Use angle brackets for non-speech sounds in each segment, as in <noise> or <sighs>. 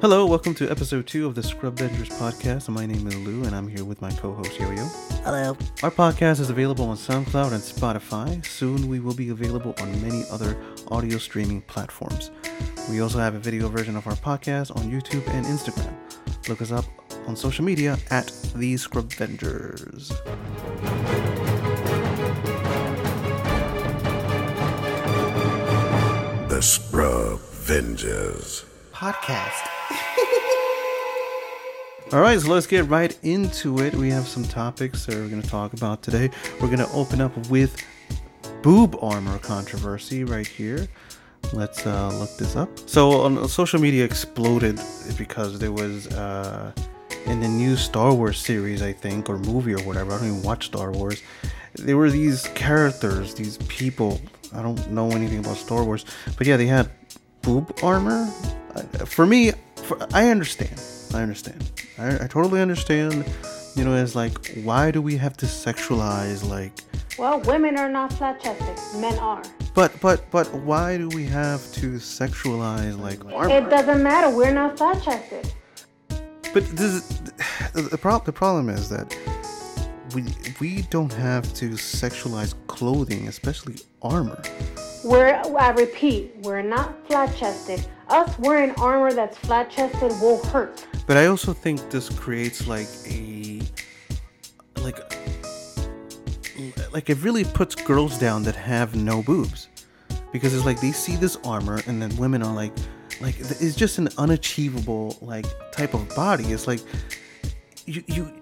Hello, welcome to episode two of the Scrub Vengers podcast. My name is Lou, and I'm here with my co-host Yo Yo. Hello. Our podcast is available on SoundCloud and Spotify. Soon we will be available on many other audio streaming platforms. We also have a video version of our podcast on YouTube and Instagram. Look us up on social media at the Scrub Vengers. The Scrub Vengers. Podcast. All right, so let's get right into it. We have some topics that we're going to talk about today. We're going to open up with boob armor controversy right here. Let's uh, look this up. So, on social media exploded because there was uh, in the new Star Wars series, I think, or movie or whatever. I don't even watch Star Wars. There were these characters, these people. I don't know anything about Star Wars, but yeah, they had boob armor. For me, for, I understand. I understand. I, I totally understand. You know, it's like, why do we have to sexualize like? Well, women are not flat chested, men are. But but but why do we have to sexualize like armor? It doesn't matter, we're not flat chested. But this, the, the, prob- the problem is that we we don't have to sexualize clothing, especially armor. We're, I repeat, we're not flat chested. Us wearing armor that's flat chested will hurt. But I also think this creates like a like like it really puts girls down that have no boobs because it's like they see this armor and then women are like like it's just an unachievable like type of body. It's like you you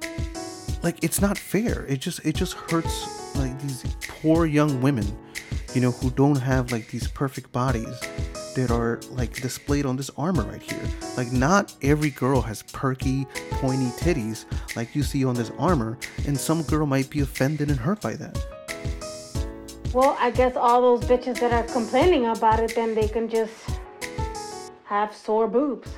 like it's not fair. It just it just hurts like these poor young women, you know, who don't have like these perfect bodies that are like displayed on this armor right here. Like not every girl has perky, pointy titties like you see on this armor, and some girl might be offended and hurt by that. Well, I guess all those bitches that are complaining about it, then they can just have sore boobs.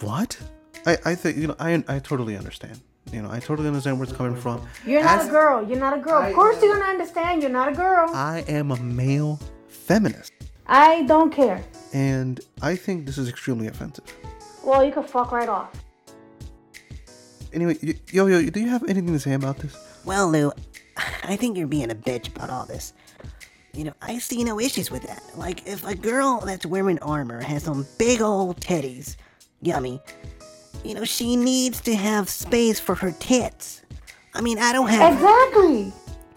What? I I think you know I I totally understand. You know I totally understand where it's coming from. You're not As- a girl. You're not a girl. Of course, you're gonna understand. You're not a girl. I am a male feminist, I don't care. and I think this is extremely offensive. Well, you can fuck right off. Anyway, y- yo yo, do you have anything to say about this? Well, Lou, <sighs> I think you're being a bitch about all this. You know, I see no issues with that. Like, if a girl that's wearing armor has some big old titties, yummy, you know, she needs to have space for her tits. I mean, I don't have. Exactly.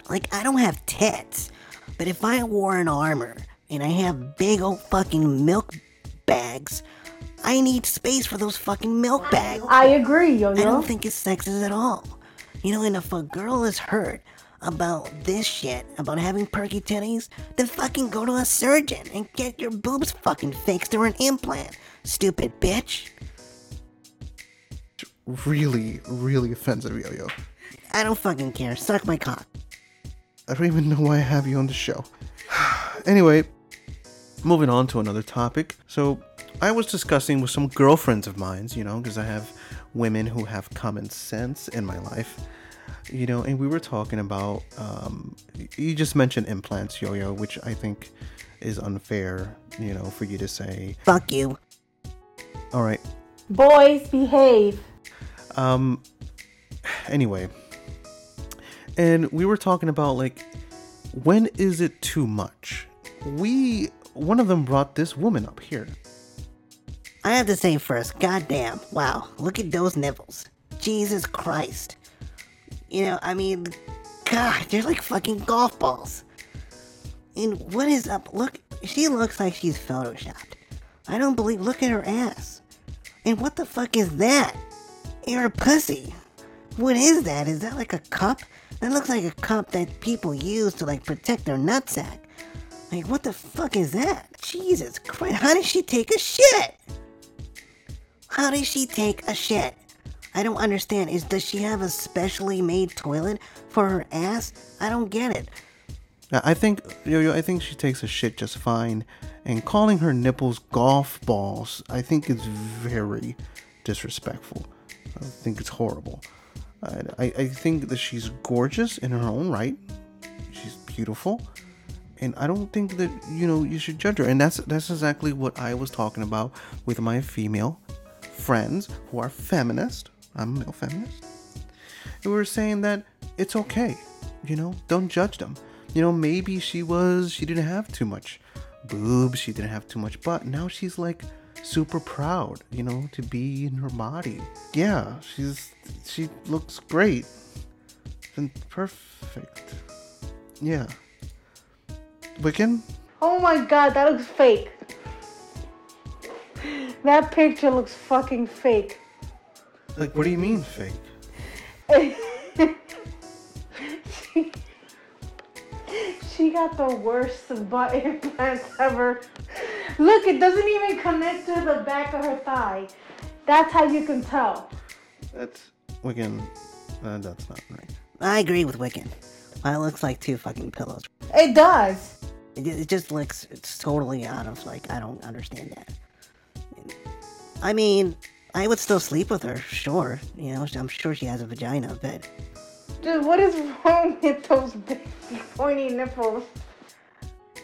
Like, I don't have tits. But if I wore an armor and I have big old fucking milk bags, I need space for those fucking milk bags. I agree, yo yo. I don't think it's sexist at all. You know, and if a girl is hurt about this shit, about having perky titties, then fucking go to a surgeon and get your boobs fucking fixed or an implant. Stupid bitch. Really, really offensive, yo yo. I don't fucking care. Suck my cock. I don't even know why I have you on the show. <sighs> anyway, moving on to another topic. So, I was discussing with some girlfriends of mine, you know, because I have women who have common sense in my life, you know, and we were talking about, um, you just mentioned implants, yo yo, which I think is unfair, you know, for you to say, Fuck you. all right, Boys, behave. Um. Anyway, and we were talking about like, when is it too much? We one of them brought this woman up here. I have to say first, goddamn, wow, look at those nipples. Jesus Christ. You know, I mean, God, they're like fucking golf balls. And what is up? Look, she looks like she's photoshopped. I don't believe, look at her ass. And what the fuck is that? You're a pussy. What is that? Is that like a cup? That looks like a cup that people use to like protect their nutsack. Like, what the fuck is that? Jesus Christ, how did she take a shit? How does she take a shit? I don't understand. Is does she have a specially made toilet for her ass? I don't get it. I think yo yo, I think she takes a shit just fine, and calling her nipples golf balls, I think is very disrespectful. I think it's horrible. I, I, I think that she's gorgeous in her own right. She's beautiful, and I don't think that you know you should judge her. And that's that's exactly what I was talking about with my female friends who are feminist. I'm a male feminist. And we were saying that it's okay. You know, don't judge them. You know, maybe she was, she didn't have too much boobs, she didn't have too much butt. Now she's like super proud, you know, to be in her body. Yeah, she's, she looks great and perfect. Yeah. Wiccan? Oh my god, that looks fake. That picture looks fucking fake. Like, what do you mean fake? <laughs> She got the worst <laughs> butt implants ever. Look, it doesn't even connect to the back of her thigh. That's how you can tell. That's, Wiccan, uh, that's not right. I agree with Wiccan. Well, it looks like two fucking pillows. It does. It, it just looks it's totally out of like I don't understand that. I mean, I would still sleep with her, sure. You know, I'm sure she has a vagina, but Dude, what is wrong with those big pointy nipples?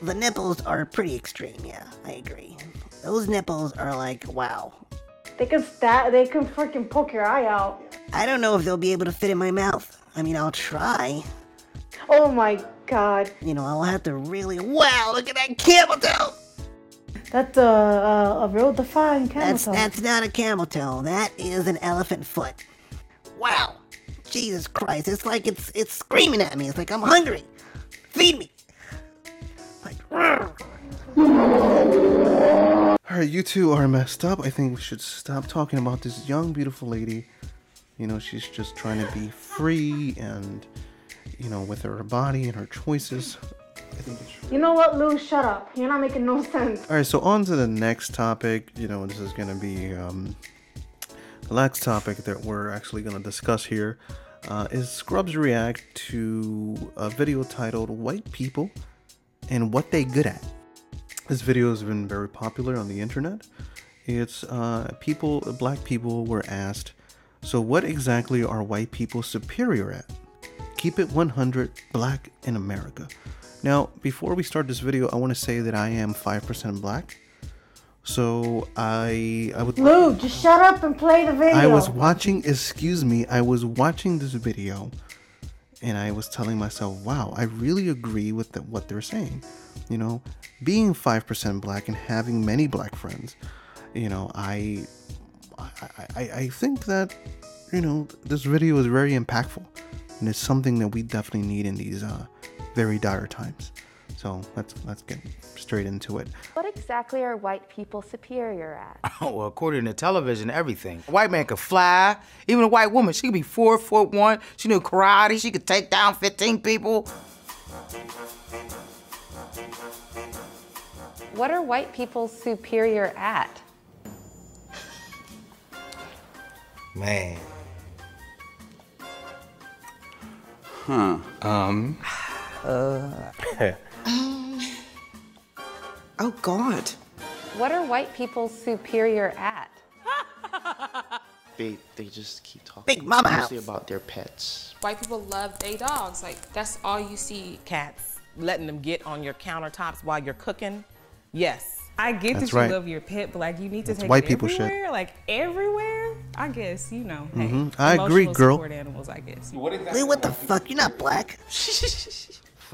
The nipples are pretty extreme. Yeah, I agree. Those nipples are like wow. They can stab. They can freaking poke your eye out. I don't know if they'll be able to fit in my mouth. I mean, I'll try. Oh my god. You know, I'll have to really. Wow, look at that camel toe. That's a a, a real defined camel That's toe. that's not a camel toe. That is an elephant foot. Wow. Jesus Christ. It's like it's it's screaming at me. It's like I'm hungry. Feed me. Like All right, you two are messed up. I think we should stop talking about this young, beautiful lady. You know, she's just trying to be free and, you know, with her body and her choices. I think. You know what, Lou? Shut up. You're not making no sense. All right, so on to the next topic. You know, this is going to be um, the next topic that we're actually going to discuss here uh, is Scrubs react to a video titled "White People and What They Good At." This video has been very popular on the internet. It's uh, people, black people were asked, so what exactly are white people superior at? Keep it 100 black in America. Now, before we start this video, I want to say that I am 5% black. So I I would Lou, just shut up and play the video. I was watching, excuse me, I was watching this video and I was telling myself, wow, I really agree with the, what they're saying. You know, being 5% black and having many black friends, you know, I, I, I, I think that, you know, this video is very impactful and it's something that we definitely need in these uh, very dire times. So let's let's get straight into it. What exactly are white people superior at? <laughs> Oh, well, according to television, everything. A white man could fly. Even a white woman, she could be four foot one. She knew karate. She could take down 15 people. What are white people superior at? Man. Um. <sighs> Uh. <laughs> Oh God. What are white people superior at? <laughs> They they just keep talking Big mama mostly house. about their pets. White people love their dogs. Like that's all you see. Cats letting them get on your countertops while you're cooking. Yes. I get That's that you right. love your pet, but like you need to That's take white it people shit. like everywhere. I guess you know. Hey, Mhm. I agree, girl. Support animals, I guess. Lou, what the fuck? You're not black. <laughs>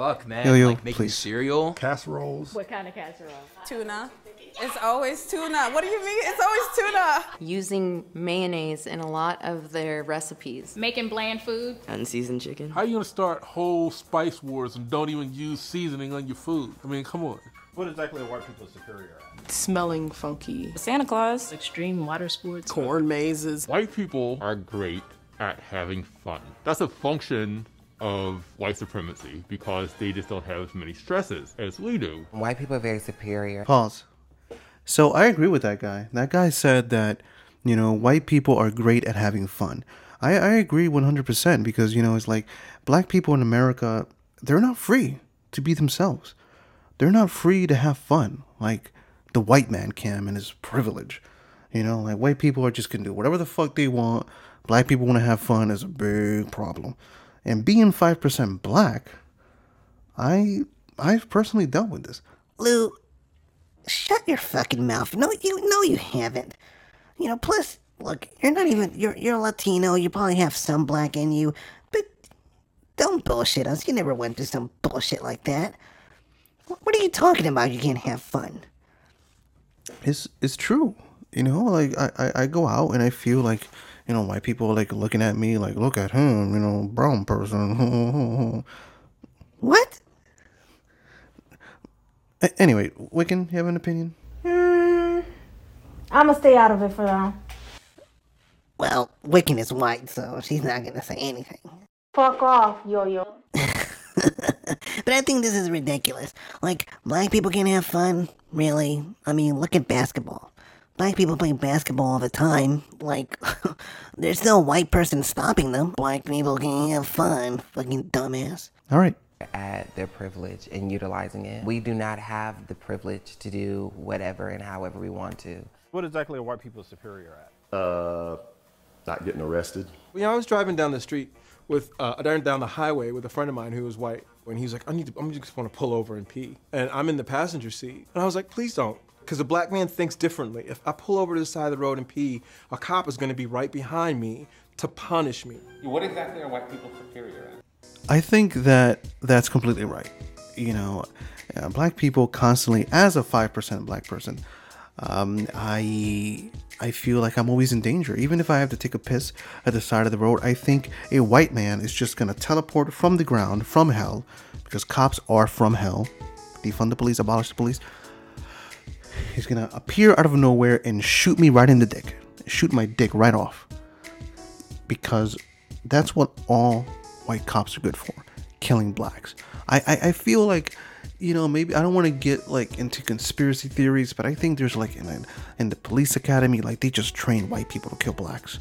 Fuck, man. Yo, yo, like making please. cereal. Casseroles. What kind of casserole? Tuna. It's always tuna. What do you mean? It's always tuna. Using mayonnaise in a lot of their recipes. Making bland food. Unseasoned chicken. How are you gonna start whole spice wars and don't even use seasoning on your food? I mean, come on. What exactly are white people superior at? Smelling funky. Santa Claus. Extreme water sports. Corn mazes. White people are great at having fun. That's a function of white supremacy because they just don't have as many stresses as we do. White people are very superior. Pause. So I agree with that guy. That guy said that, you know, white people are great at having fun. I, I agree 100% because, you know, it's like black people in America, they're not free to be themselves. They're not free to have fun like the white man can in his privilege. You know, like white people are just can do whatever the fuck they want. Black people want to have fun is a big problem. And being 5% black, I I've personally dealt with this. Lou, shut your fucking mouth. No, you no, you haven't. You know, plus Look, you're not even you're you're Latino. You probably have some black in you, but don't bullshit us. You never went through some bullshit like that. What, are you talking about? You can't have fun. It's it's true. You know, like I, I, I go out and I feel like, you know, white people are like looking at me like, look at him, you know, brown person. <laughs> what? A- anyway, Wiccan, you have an opinion? Hmm. I'ma stay out of it for now. Well, Wiccan is white, so she's not gonna say anything. Fuck off, yo yo. <laughs> But I think this is ridiculous. Like, black people can have fun? Really? I mean, look at basketball. Black people play basketball all the time. Like, <laughs> there's no white person stopping them. Black people can have fun. Fucking dumbass. All right. At their privilege and utilizing it. We do not have the privilege to do whatever and however we want to. What exactly are white people superior at? Uh, not getting arrested. You know, I was driving down the street with uh, down down the highway with a friend of mine who was white, and he's like, "I need to, I'm just want to pull over and pee," and I'm in the passenger seat, and I was like, "Please don't." Because a black man thinks differently. If I pull over to the side of the road and pee, a cop is going to be right behind me to punish me. What exactly are white people superior at? I think that that's completely right. You know, uh, black people constantly, as a five percent black person, um, I I feel like I'm always in danger. Even if I have to take a piss at the side of the road, I think a white man is just gonna teleport from the ground, from hell, because cops are from hell. Defund the police, abolish the police. He's gonna appear out of nowhere and shoot me right in the dick, shoot my dick right off, because that's what all white cops are good for killing blacks. I i, I feel like you know maybe i don't want to get like into conspiracy theories but i think there's like in, in the police academy like they just train white people to kill blacks.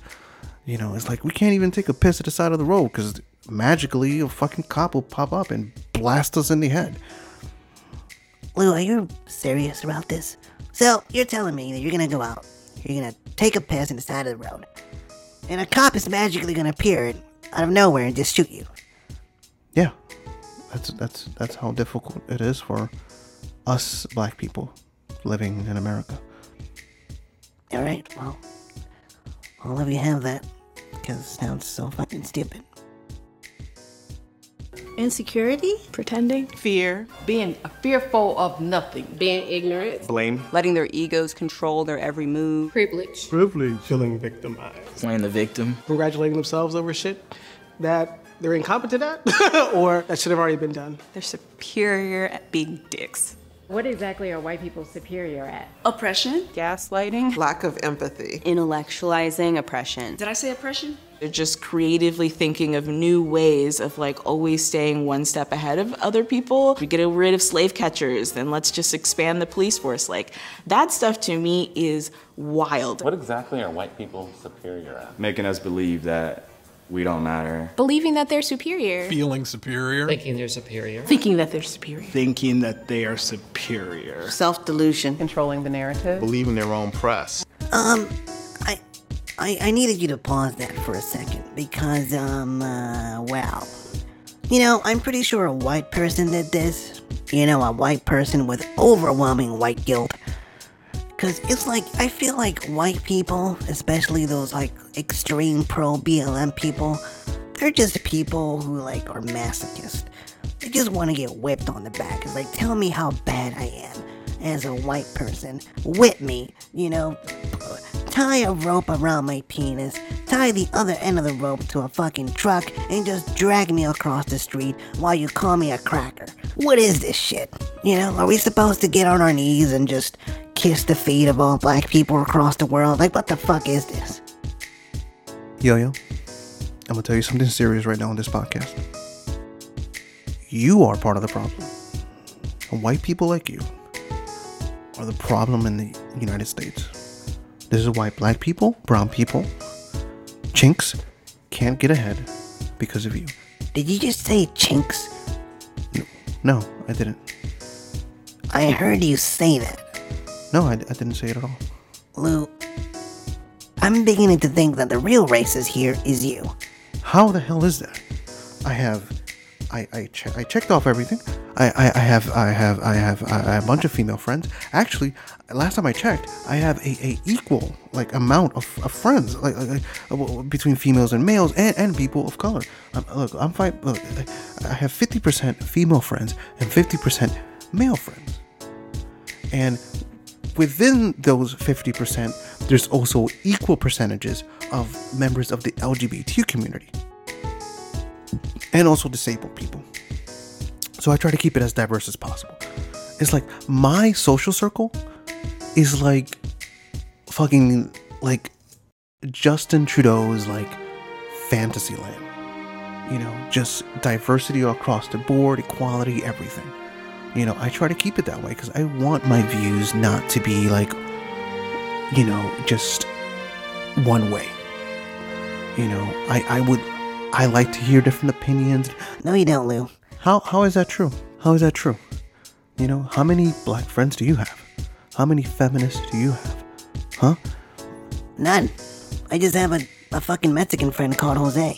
You know it's like we can't even take a piss at the side of the road because magically a fucking cop will pop up and blast us in the head. Lou, are you serious about this? So, you're telling me that you're gonna go out, you're gonna take a piss on the side of the road, and a cop is magically gonna appear out of nowhere and just shoot you. yeah that's that's that's how difficult it is for us black people living in america Alright, well, I'll let you have that, because it sounds so fucking stupid. Insecurity? Pretending. Fear. Being fearful of nothing. Being ignorant. Blame. Letting their egos control their every move. Privilege. Privilege. Feeling victimized. Playing the victim. Congratulating themselves over shit that they're incompetent at <laughs> or that should have already been done. They're superior at being dicks. What exactly are white people superior at? Oppression. Gaslighting. Lack of empathy. Intellectualizing oppression. Did I say oppression? They're just creatively thinking of new ways of like always staying one step ahead of other people. We get rid of slave catchers, then let's just expand the police force. Like that stuff to me is wild. What exactly are white people superior at? Making us believe that we don't matter. Believing that they're superior. Feeling superior. Thinking they're superior. Thinking that they're superior. Thinking that they are superior. Self delusion. Controlling the narrative. Believing their own press. Um, I, I, I needed you to pause that for a second because, um, uh, well, you know, I'm pretty sure a white person did this. You know, a white person with overwhelming white guilt. Cause it's like, I feel like white people, especially those like extreme pro BLM people, they're just people who like are masochists. They just want to get whipped on the back. It's like, tell me how bad I am as a white person. Whip me, you know, tie a rope around my penis, tie the other end of the rope to a fucking truck, and just drag me across the street while you call me a cracker. What is this shit? You know, are we supposed to get on our knees and just kiss the feet of all black people across the world? Like, what the fuck is this? Yo yo, I'm gonna tell you something serious right now on this podcast. You are part of the problem. White people like you are the problem in the United States. This is why black people, brown people, chinks can't get ahead because of you. Did you just say chinks? No, I didn't. I heard you say that. No, I, I didn't say it at all. Lou, I'm beginning to think that the real racist here is you. How the hell is that? I have, I I, che- I checked off everything. I, I, I have I have I have I have a bunch of female friends. Actually, last time I checked, I have a, a equal like amount of, of friends like, like, like, between females and males and, and people of color. Um, look, I'm fine. Look, I have 50% female friends and 50% male friends, and within those 50%, there's also equal percentages of members of the LGBTQ community and also disabled people. So I try to keep it as diverse as possible. It's like my social circle is like fucking like Justin Trudeau's like fantasy land. You know, just diversity across the board, equality, everything. You know, I try to keep it that way because I want my views not to be like, you know, just one way. You know, I, I would, I like to hear different opinions. No, you don't, Lou. How, how is that true? How is that true? You know, how many black friends do you have? How many feminists do you have? Huh? None. I just have a, a fucking Mexican friend called Jose.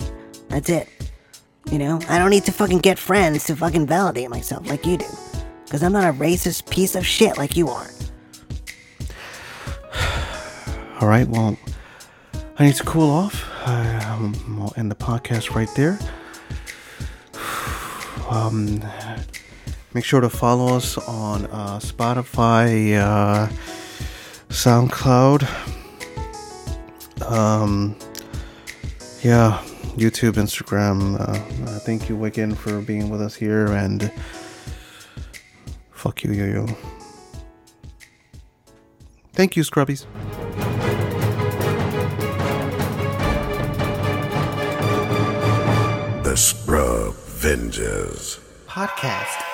That's it. You know, I don't need to fucking get friends to fucking validate myself like you do. Because I'm not a racist piece of shit like you are. <sighs> All right, well, I need to cool off. Um, I'll end the podcast right there. Um, make sure to follow us on uh, Spotify, uh, SoundCloud, um, yeah, YouTube, Instagram. Uh, uh, thank you, Wicked, for being with us here, and fuck you, yo yo. Thank you, Scrubbies. The Scrub Vengers. Podcast.